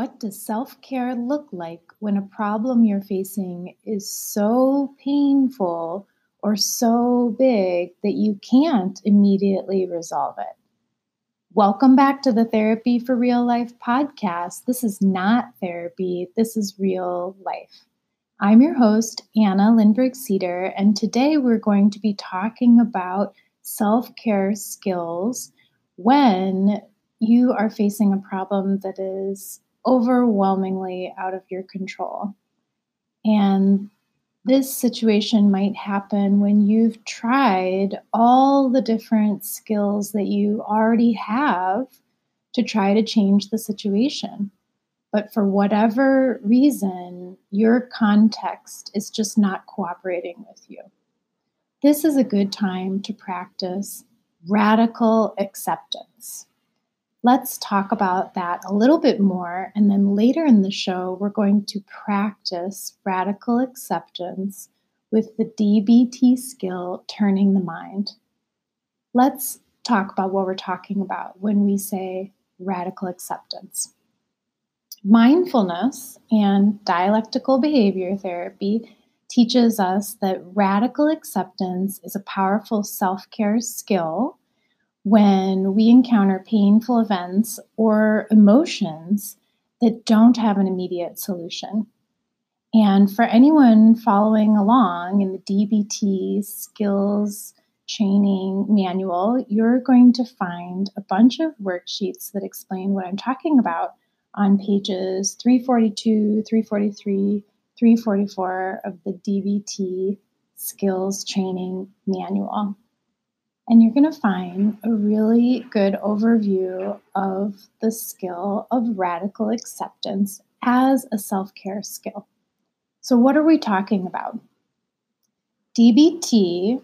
What does self care look like when a problem you're facing is so painful or so big that you can't immediately resolve it? Welcome back to the Therapy for Real Life podcast. This is not therapy, this is real life. I'm your host, Anna Lindberg Cedar, and today we're going to be talking about self care skills when you are facing a problem that is overwhelmingly out of your control. And this situation might happen when you've tried all the different skills that you already have to try to change the situation. But for whatever reason, your context is just not cooperating with you. This is a good time to practice radical acceptance. Let's talk about that a little bit more. And then later in the show, we're going to practice radical acceptance with the DBT skill, turning the mind. Let's talk about what we're talking about when we say radical acceptance. Mindfulness and dialectical behavior therapy teaches us that radical acceptance is a powerful self care skill when we encounter painful events or emotions that don't have an immediate solution. And for anyone following along in the DBT skills training manual, you're going to find a bunch of worksheets that explain what I'm talking about on pages 342, 343, 344 of the DBT skills training manual and you're going to find a really good overview of the skill of radical acceptance as a self care skill. So, what are we talking about? DBT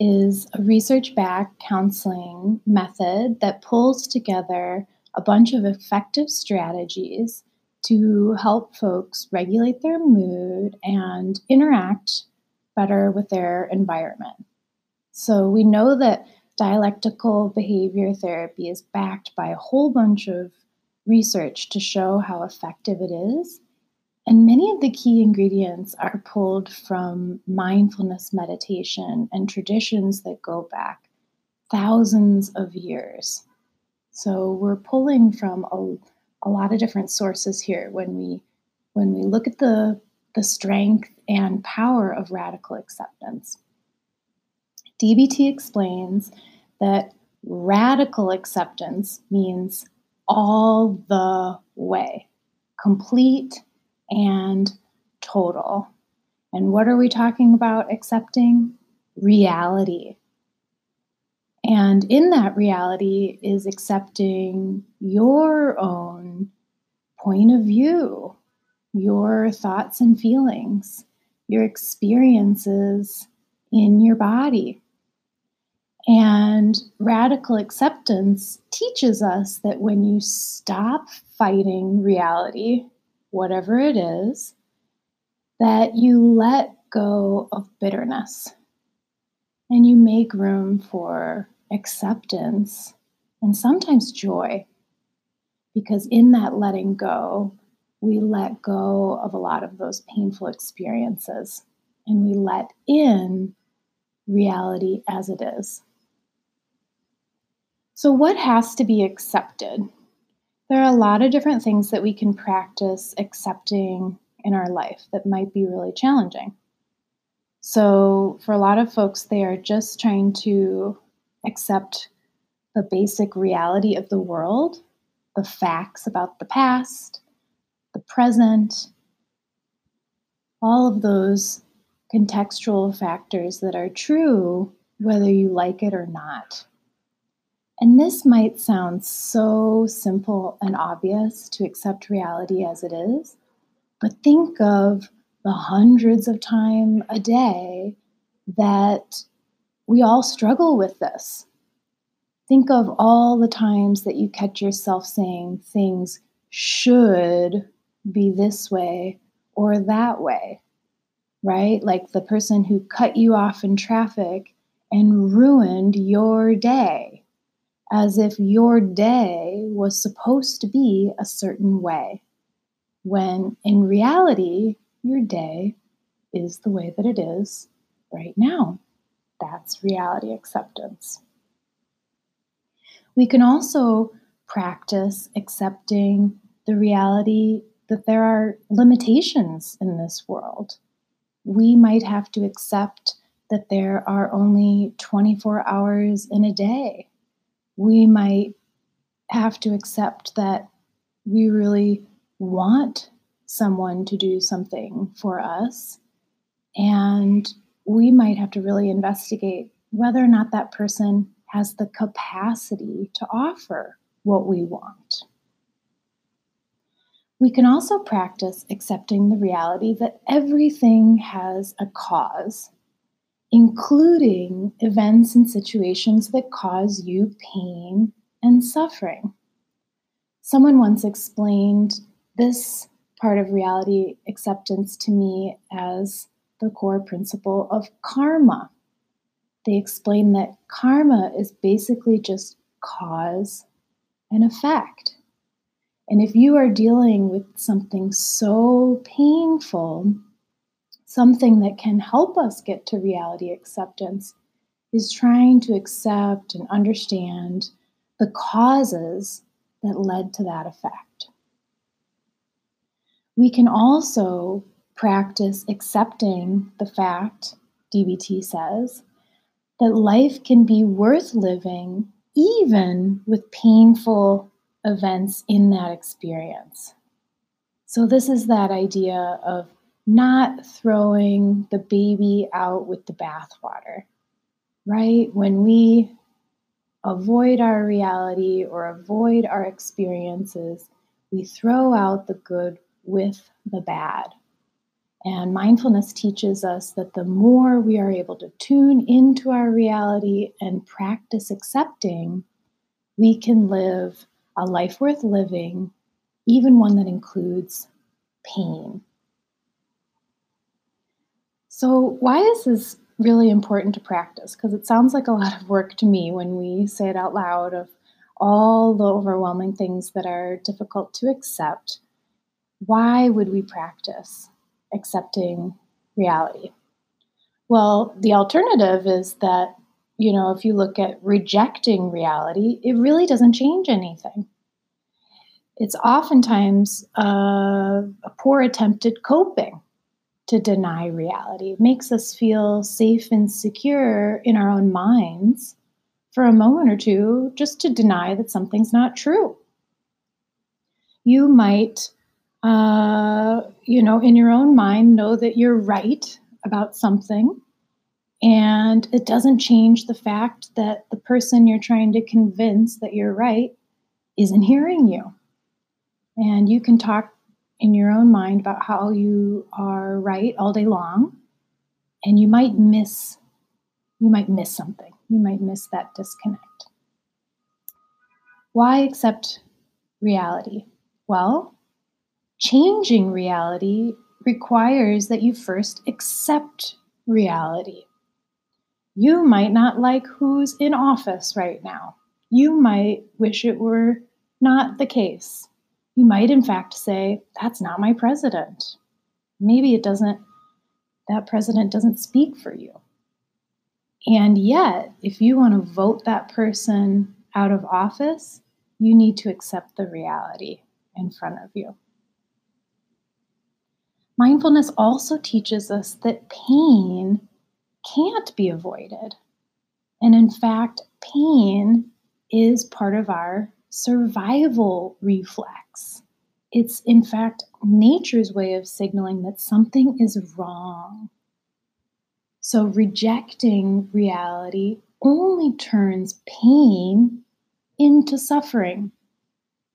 is a research backed counseling method that pulls together a bunch of effective strategies to help folks regulate their mood and interact better with their environment. So we know that dialectical behavior therapy is backed by a whole bunch of research to show how effective it is. And many of the key ingredients are pulled from mindfulness meditation and traditions that go back thousands of years. So we're pulling from a, a lot of different sources here when we when we look at the the strength and power of radical acceptance. DBT explains that radical acceptance means all the way, complete and total. And what are we talking about accepting? Reality. And in that reality is accepting your own point of view, your thoughts and feelings, your experiences in your body, and radical acceptance teaches us that when you stop fighting reality, whatever it is, that you let go of bitterness and you make room for acceptance and sometimes joy. Because in that letting go, we let go of a lot of those painful experiences and we let in reality as it is. So, what has to be accepted? There are a lot of different things that we can practice accepting in our life that might be really challenging. So, for a lot of folks, they are just trying to accept the basic reality of the world, the facts about the past, the present, all of those contextual factors that are true whether you like it or not. And this might sound so simple and obvious to accept reality as it is, but think of the hundreds of times a day that we all struggle with this. Think of all the times that you catch yourself saying things should be this way or that way, right? Like the person who cut you off in traffic and ruined your day as if your day was supposed to be a certain way. when in reality, your day is the way that it is right now. That's reality acceptance. We can also practice accepting the reality that there are limitations in this world. We might have to accept that there are only 24 hours in a day. We might have to accept that we really want someone to do something for us. And we might have to really investigate whether or not that person has the capacity to offer what we want. We can also practice accepting the reality that everything has a cause, including events and situations that cause you pain and suffering. Someone once explained this part of reality acceptance to me as the core principle of karma. They explain that karma is basically just cause and effect. And if you are dealing with something so painful, something that can help us get to reality acceptance is trying to accept and understand the causes that led to that effect. We can also practice accepting the fact, DBT says, that life can be worth living even with painful events in that experience. So, this is that idea of not throwing the baby out with the bathwater, right? When we avoid our reality or avoid our experiences, we throw out the good with the bad. And mindfulness teaches us that the more we are able to tune into our reality and practice accepting, we can live a life worth living, even one that includes pain. So, why is this really important to practice? Because it sounds like a lot of work to me when we say it out loud of all the overwhelming things that are difficult to accept. Why would we practice accepting reality? Well, the alternative is that you know, if you look at rejecting reality, it really doesn't change anything. It's oftentimes a, a poor attempt at coping to deny reality. It makes us feel safe and secure in our own minds for a moment or two just to deny that something's not true. You might, uh, you know, in your own mind, know that you're right about something and it doesn't change the fact that the person you're trying to convince that you're right isn't hearing you. And you can talk in your own mind about how you are right all day long, and you might miss you might miss something. You might miss that disconnect. Why accept reality? Well, changing reality requires that you first accept reality. You might not like who's in office right now. You might wish it were not the case. You might, in fact, say, That's not my president. Maybe it doesn't, that president doesn't speak for you. And yet, if you want to vote that person out of office, you need to accept the reality in front of you. Mindfulness also teaches us that pain can't be avoided. And in fact, pain is part of our survival reflex. It's, in fact, nature's way of signaling that something is wrong. So, rejecting reality only turns pain into suffering.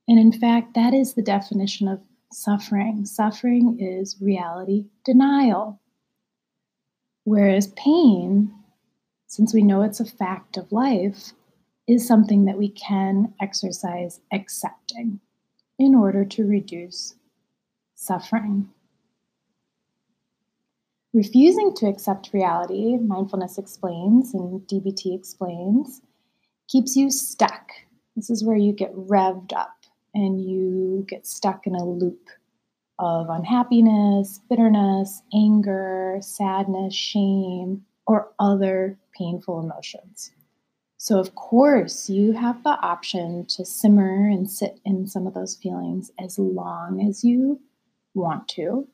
And in fact, that is the definition of suffering. Suffering is reality denial. Whereas pain, since we know it's a fact of life, is something that we can exercise accepting in order to reduce suffering. Refusing to accept reality, mindfulness explains and DBT explains, keeps you stuck. This is where you get revved up and you get stuck in a loop of unhappiness, bitterness, anger, sadness, shame, or other painful emotions. So, of course, you have the option to simmer and sit in some of those feelings as long as you want to.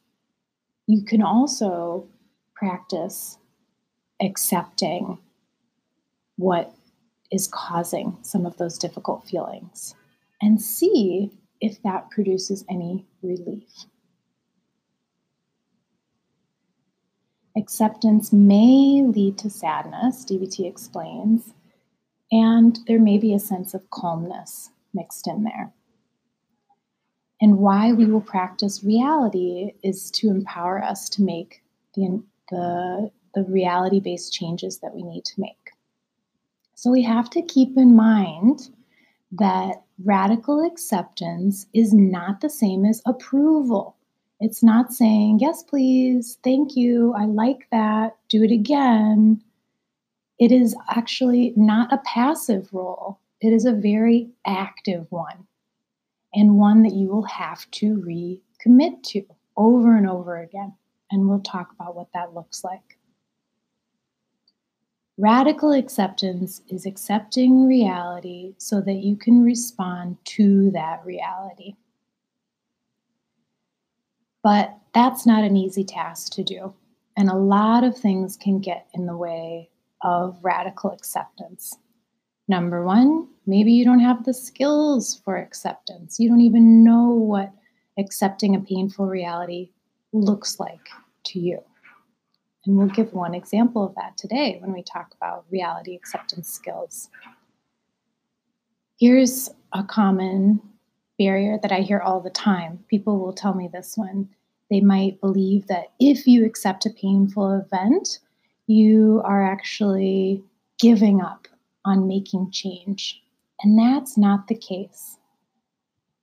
You can also practice accepting what is causing some of those difficult feelings and see if that produces any relief. Acceptance may lead to sadness, DBT explains, and there may be a sense of calmness mixed in there. And why we will practice reality is to empower us to make the, the, the reality based changes that we need to make. So we have to keep in mind that radical acceptance is not the same as approval. It's not saying, yes, please, thank you, I like that, do it again. It is actually not a passive role, it is a very active one, and one that you will have to recommit to over and over again. And we'll talk about what that looks like. Radical acceptance is accepting reality so that you can respond to that reality. But that's not an easy task to do. And a lot of things can get in the way of radical acceptance. Number one, maybe you don't have the skills for acceptance. You don't even know what accepting a painful reality looks like to you. And we'll give one example of that today when we talk about reality acceptance skills. Here's a common barrier that I hear all the time. People will tell me this one. They might believe that if you accept a painful event, you are actually giving up on making change. And that's not the case.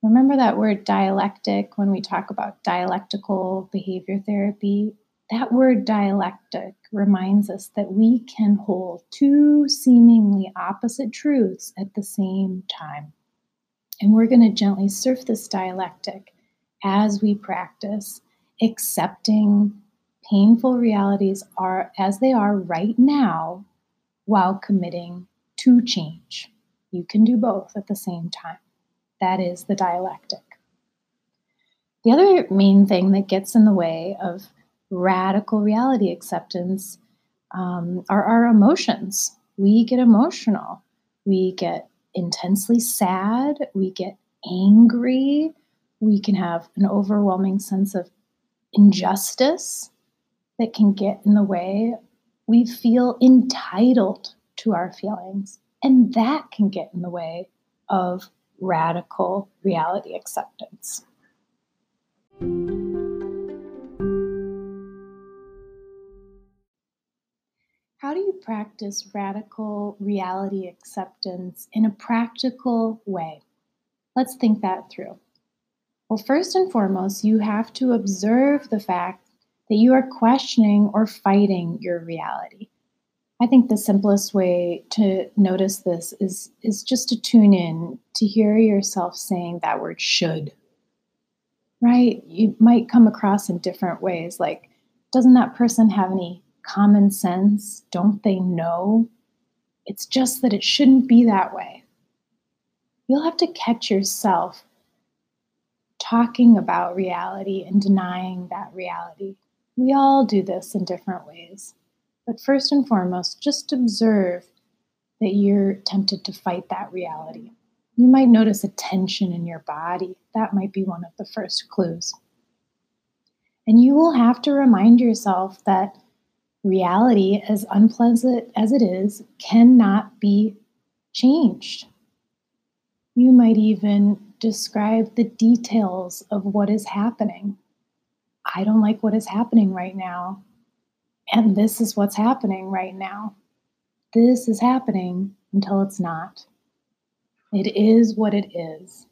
Remember that word dialectic when we talk about dialectical behavior therapy? That word dialectic reminds us that we can hold two seemingly opposite truths at the same time. And we're going to gently surf this dialectic as we practice accepting painful realities are as they are right now while committing to change. You can do both at the same time. That is the dialectic. The other main thing that gets in the way of radical reality acceptance um, are our emotions. We get emotional. We get intensely sad. We get angry. We can have an overwhelming sense of injustice that can get in the way. We feel entitled to our feelings, and that can get in the way of radical reality acceptance. How do you practice radical reality acceptance in a practical way? Let's think that through. Well, first and foremost, you have to observe the fact that you are questioning or fighting your reality. I think the simplest way to notice this is, is just to tune in to hear yourself saying that word should. Right? You might come across in different ways like, doesn't that person have any common sense? Don't they know? It's just that it shouldn't be that way. You'll have to catch yourself talking about reality and denying that reality. We all do this in different ways. But first and foremost, just observe that you're tempted to fight that reality. You might notice a tension in your body. That might be one of the first clues. And you will have to remind yourself that reality, as unpleasant as it is, cannot be changed. You might even describe the details of what is happening. I don't like what is happening right now. And this is what's happening right now. This is happening until it's not. It is what it is.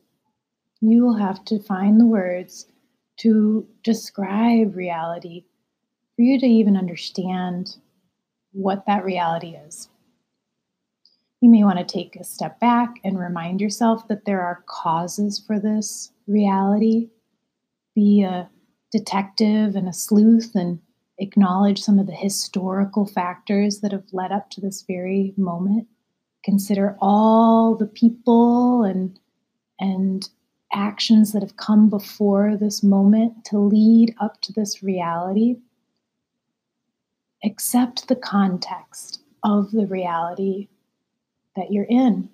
You will have to find the words to describe reality for you to even understand what that reality is. You may want to take a step back and remind yourself that there are causes for this reality. Be a detective and a sleuth and acknowledge some of the historical factors that have led up to this very moment. Consider all the people and and actions that have come before this moment to lead up to this reality. Accept the context of the reality that you're in.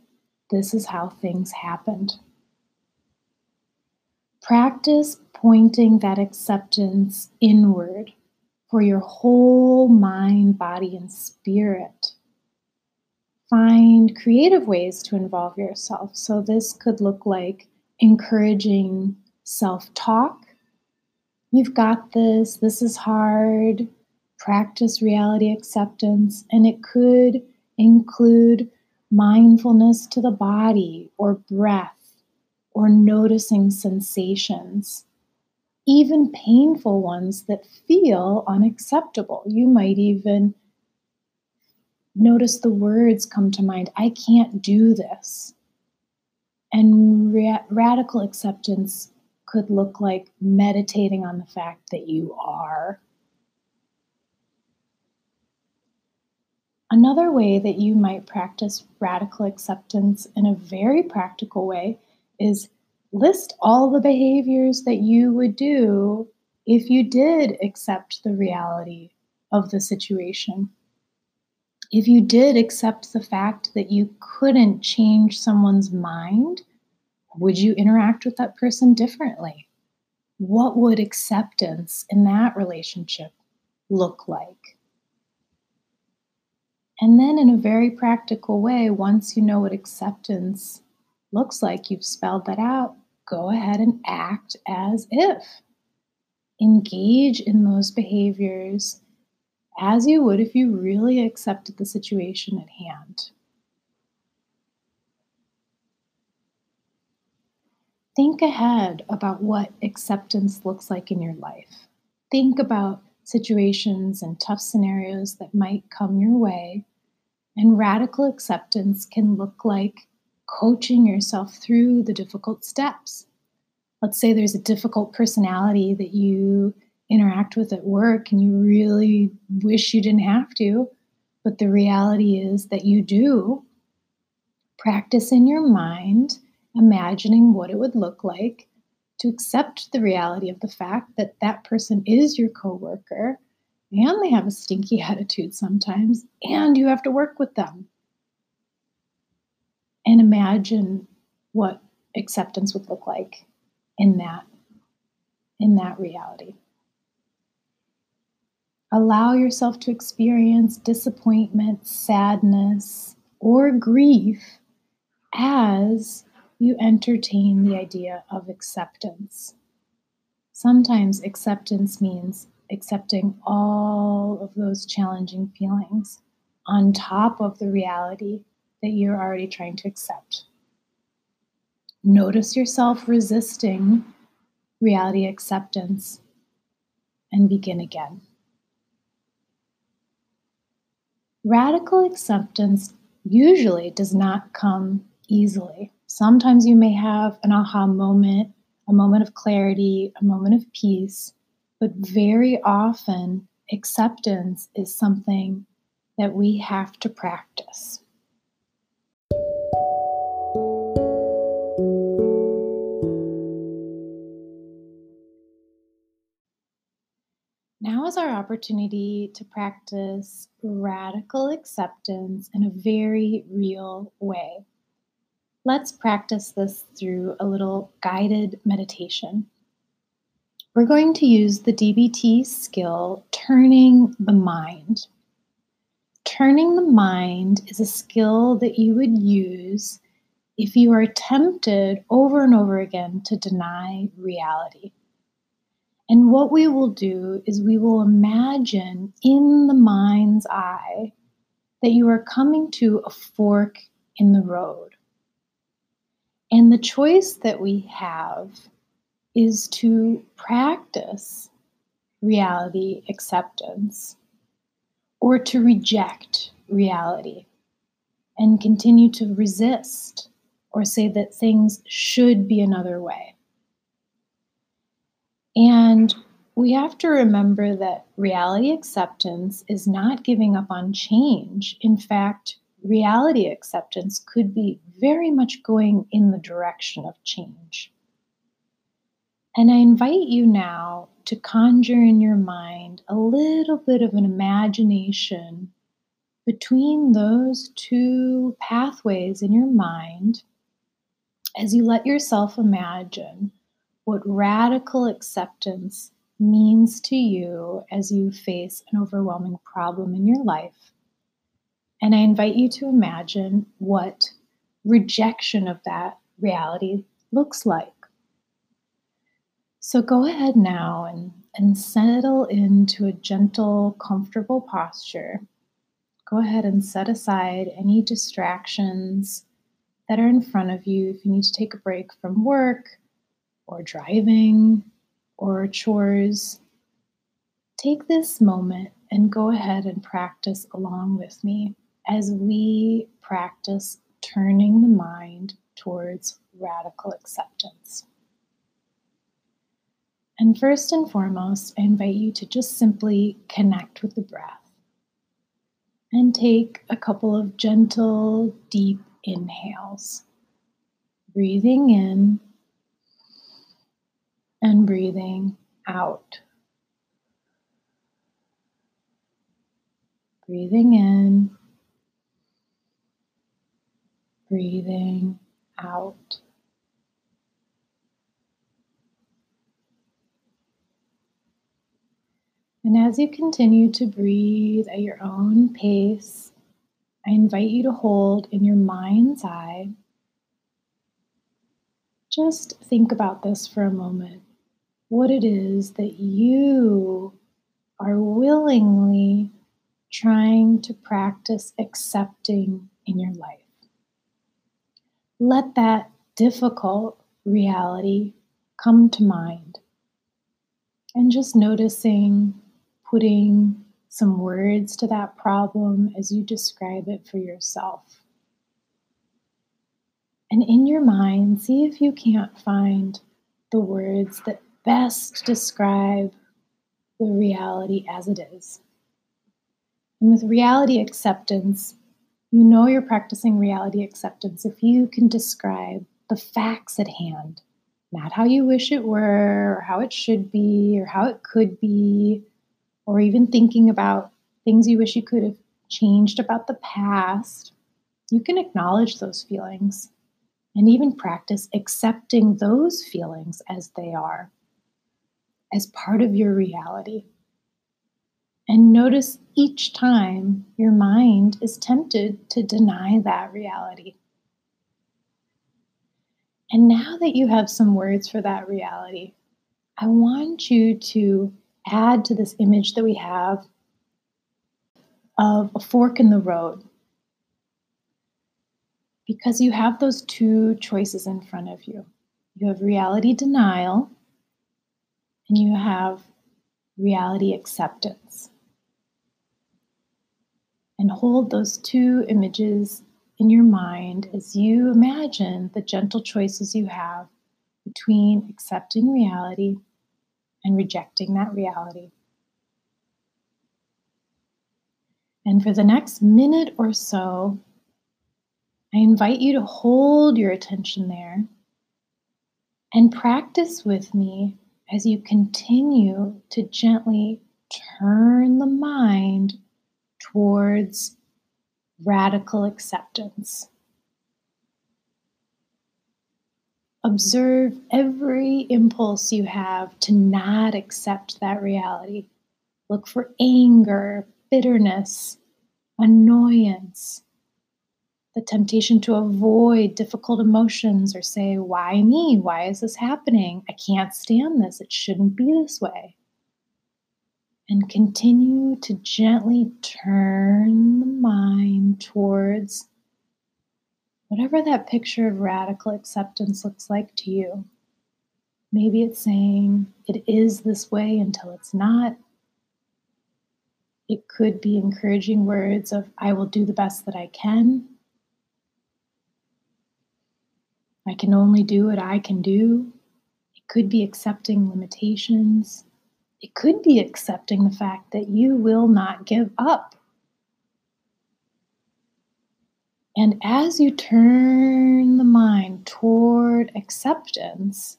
This is how things happened. Practice pointing that acceptance inward for your whole mind, body, and spirit. Find creative ways to involve yourself. So, this could look like encouraging self talk. You've got this, this is hard. Practice reality acceptance, and it could include mindfulness to the body or breath or noticing sensations, even painful ones that feel unacceptable. You might even notice the words come to mind I can't do this. And ra- radical acceptance could look like meditating on the fact that you are. Another way that you might practice radical acceptance in a very practical way is list all the behaviors that you would do if you did accept the reality of the situation if you did accept the fact that you couldn't change someone's mind, would you interact with that person differently? What would acceptance in that relationship look like? And then, in a very practical way, once you know what acceptance looks like, you've spelled that out, go ahead and act as if. Engage in those behaviors as you would if you really accepted the situation at hand. Think ahead about what acceptance looks like in your life. Think about situations and tough scenarios that might come your way. And radical acceptance can look like coaching yourself through the difficult steps. Let's say there's a difficult personality that you interact with at work and you really wish you didn't have to, but the reality is that you do. Practice in your mind, imagining what it would look like to accept the reality of the fact that that person is your coworker and they have a stinky attitude sometimes and you have to work with them. And imagine what acceptance would look like in that in that reality. Allow yourself to experience disappointment, sadness, or grief as you entertain the idea of acceptance. Sometimes acceptance means accepting all of those challenging feelings on top of the reality that you're already trying to accept. Notice yourself resisting reality acceptance and begin again. Radical acceptance usually does not come easily. Sometimes you may have an aha moment, a moment of clarity, a moment of peace, but very often acceptance is something that we have to practice. Is our opportunity to practice radical acceptance in a very real way. Let's practice this through a little guided meditation. We're going to use the DBT skill turning the mind. Turning the mind is a skill that you would use if you are tempted over and over again to deny reality. And what we will do is we will imagine in the mind's eye that you are coming to a fork in the road. And the choice that we have is to practice reality acceptance or to reject reality and continue to resist or say that things should be another way. And we have to remember that reality acceptance is not giving up on change. In fact, reality acceptance could be very much going in the direction of change. And I invite you now to conjure in your mind a little bit of an imagination between those two pathways in your mind as you let yourself imagine what radical acceptance means to you as you face an overwhelming problem in your life. And I invite you to imagine what rejection of that reality looks like. So go ahead now and, and settle into a gentle, comfortable posture. Go ahead and set aside any distractions that are in front of you. If you need to take a break from work or driving or chores, take this moment and go ahead and practice along with me as we practice turning the mind towards radical acceptance. And first and foremost, I invite you to just simply connect with the breath and take a couple of gentle, deep inhales. Breathing in and breathing out. Breathing in, breathing out. And as you continue to breathe at your own pace, I invite you to hold in your mind's eye. Just think about this for a moment what it is that you are willingly trying to practice accepting in your life. Let that difficult reality come to mind. And just noticing putting some words to that problem as you describe it for yourself. And in your mind, see if you can't find the words that best describe the reality as it is. And with reality acceptance, you know you're practicing reality acceptance if you can describe the facts at hand, not how you wish it were, or how it should be, or how it could be, or even thinking about things you wish you could have changed about the past, you can acknowledge those feelings and even practice accepting those feelings as they are, as part of your reality. And notice each time your mind is tempted to deny that reality. And now that you have some words for that reality, I want you to add to this image that we have of a fork in the road. Because you have those two choices in front of you you have reality denial, you have reality acceptance. And hold those two images in your mind as you imagine the gentle choices you have between accepting reality and rejecting that reality. And for the next minute or so, I invite you to hold your attention there and practice with me as you continue to gently turn the mind towards radical acceptance. Observe every impulse you have to not accept that reality. Look for anger, bitterness, annoyance, the temptation to avoid difficult emotions or say, Why me? Why is this happening? I can't stand this. It shouldn't be this way. And continue to gently turn the mind towards whatever that picture of radical acceptance looks like to you. Maybe it's saying it is this way until it's not. It could be encouraging words of, I will do the best that I can. I can only do what I can do. It could be accepting limitations. It could be accepting the fact that you will not give up. And as you turn the mind toward acceptance,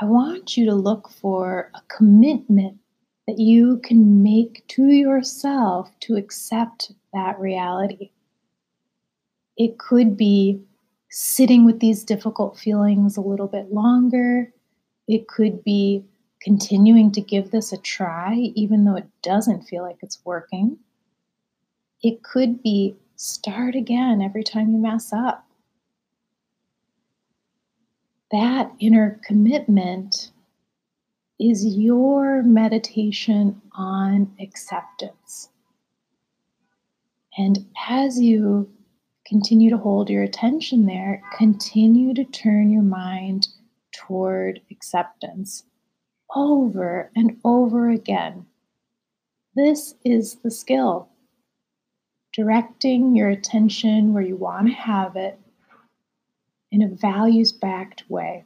I want you to look for a commitment that you can make to yourself to accept that reality. It could be sitting with these difficult feelings a little bit longer. It could be continuing to give this a try, even though it doesn't feel like it's working. It could be start again every time you mess up. That inner commitment is your meditation on acceptance. And as you continue to hold your attention there, continue to turn your mind toward acceptance over and over again. This is the skill. Directing your attention where you want to have it in a values backed way.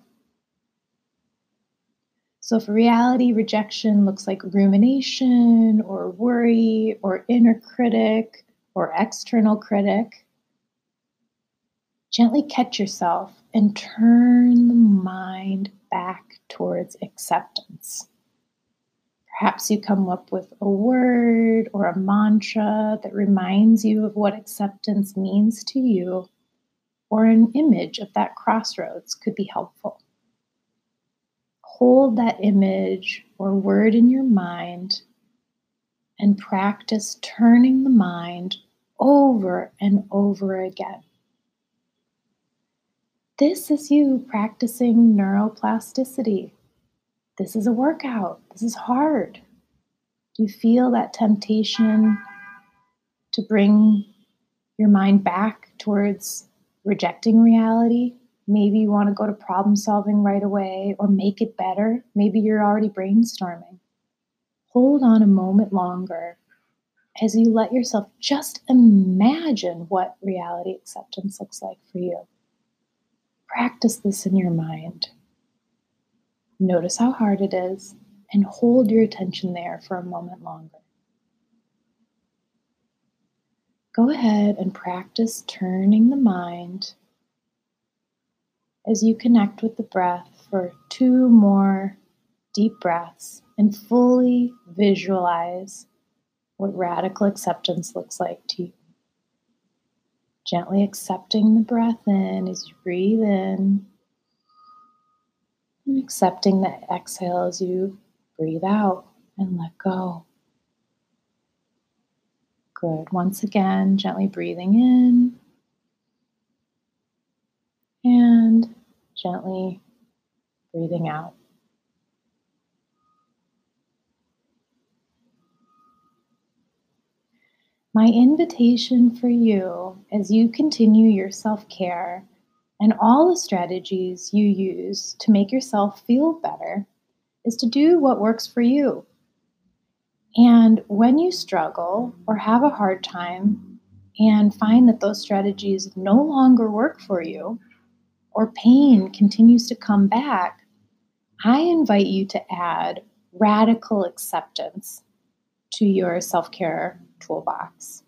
So, if reality rejection looks like rumination or worry or inner critic or external critic, gently catch yourself and turn the mind back towards acceptance. Perhaps you come up with a word or a mantra that reminds you of what acceptance means to you, or an image of that crossroads could be helpful hold that image or word in your mind and practice turning the mind over and over again. This is you practicing neuroplasticity. This is a workout. This is hard. Do you feel that temptation to bring your mind back towards rejecting reality? Maybe you want to go to problem solving right away or make it better. Maybe you're already brainstorming. Hold on a moment longer as you let yourself just imagine what reality acceptance looks like for you. Practice this in your mind. Notice how hard it is and hold your attention there for a moment longer. Go ahead and practice turning the mind as you connect with the breath for two more deep breaths and fully visualize what radical acceptance looks like to you. Gently accepting the breath in as you breathe in, and accepting the exhale as you breathe out and let go. Good. Once again, gently breathing in and gently breathing out. My invitation for you as you continue your self care and all the strategies you use to make yourself feel better is to do what works for you. And when you struggle or have a hard time and find that those strategies no longer work for you, or pain continues to come back, I invite you to add radical acceptance to your self care toolbox.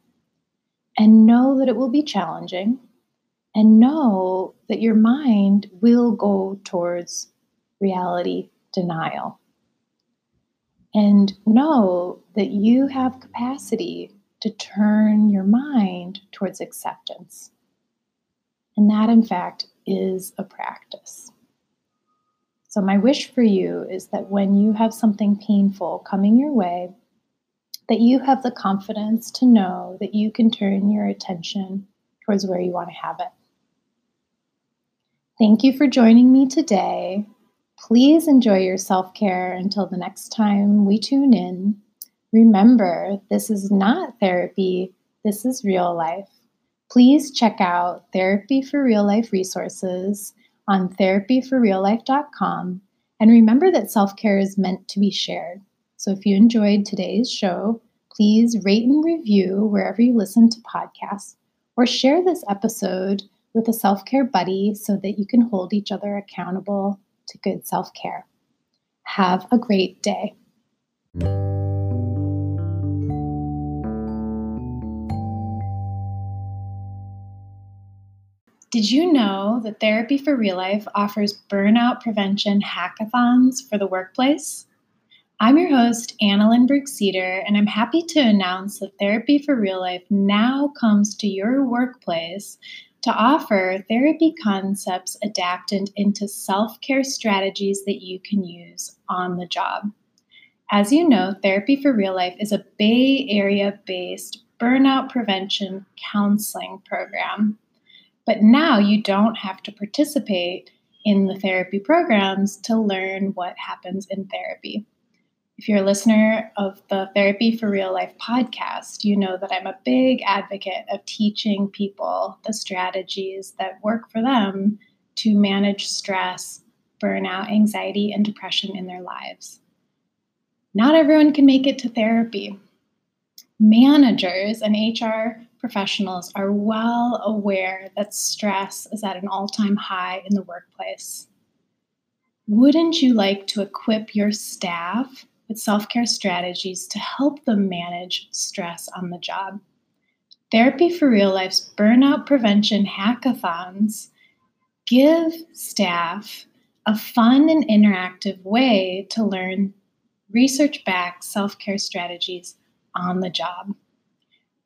And know that it will be challenging, and know that your mind will go towards reality denial. And know that you have capacity to turn your mind towards acceptance. And that, in fact, is a practice. So, my wish for you is that when you have something painful coming your way, that you have the confidence to know that you can turn your attention towards where you want to have it. Thank you for joining me today. Please enjoy your self care until the next time we tune in. Remember, this is not therapy, this is real life please check out Therapy for Real Life resources on therapyforreallife.com. And remember that self care is meant to be shared. So if you enjoyed today's show, please rate and review wherever you listen to podcasts or share this episode with a self care buddy so that you can hold each other accountable to good self care. Have a great day. Did you know that Therapy for Real Life offers burnout prevention hackathons for the workplace? I'm your host, Anna Lindberg Cedar, and I'm happy to announce that Therapy for Real Life now comes to your workplace to offer therapy concepts adapted into self care strategies that you can use on the job. As you know, Therapy for Real Life is a Bay Area based burnout prevention counseling program. But now you don't have to participate in the therapy programs to learn what happens in therapy. If you're a listener of the Therapy for Real Life podcast, you know that I'm a big advocate of teaching people the strategies that work for them to manage stress, burnout, anxiety, and depression in their lives. Not everyone can make it to therapy. Managers and HR professionals are well aware that stress is at an all time high in the workplace. Wouldn't you like to equip your staff with self care strategies to help them manage stress on the job? Therapy for Real Life's burnout prevention hackathons give staff a fun and interactive way to learn research backed self care strategies on the job.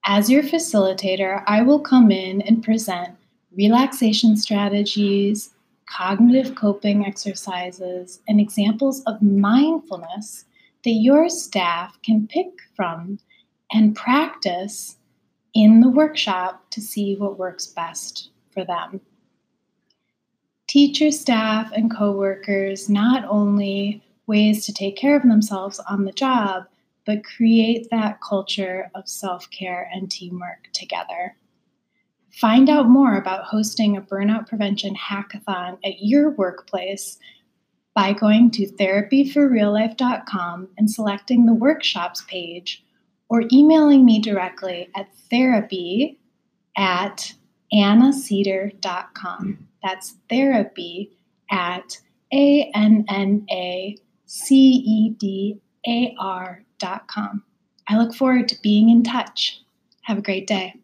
As your facilitator, I will come in and present relaxation strategies, cognitive coping exercises, and examples of mindfulness that your staff can pick from and practice in the workshop to see what works best for them. Teach your staff and coworkers not only ways to take care of themselves on the job, but create that culture of self care and teamwork together. Find out more about hosting a burnout prevention hackathon at your workplace by going to therapyforreallife.com and selecting the workshops page or emailing me directly at therapy at annacedar.com. That's therapy at A N N A C E D A R I look forward to being in touch. Have a great day.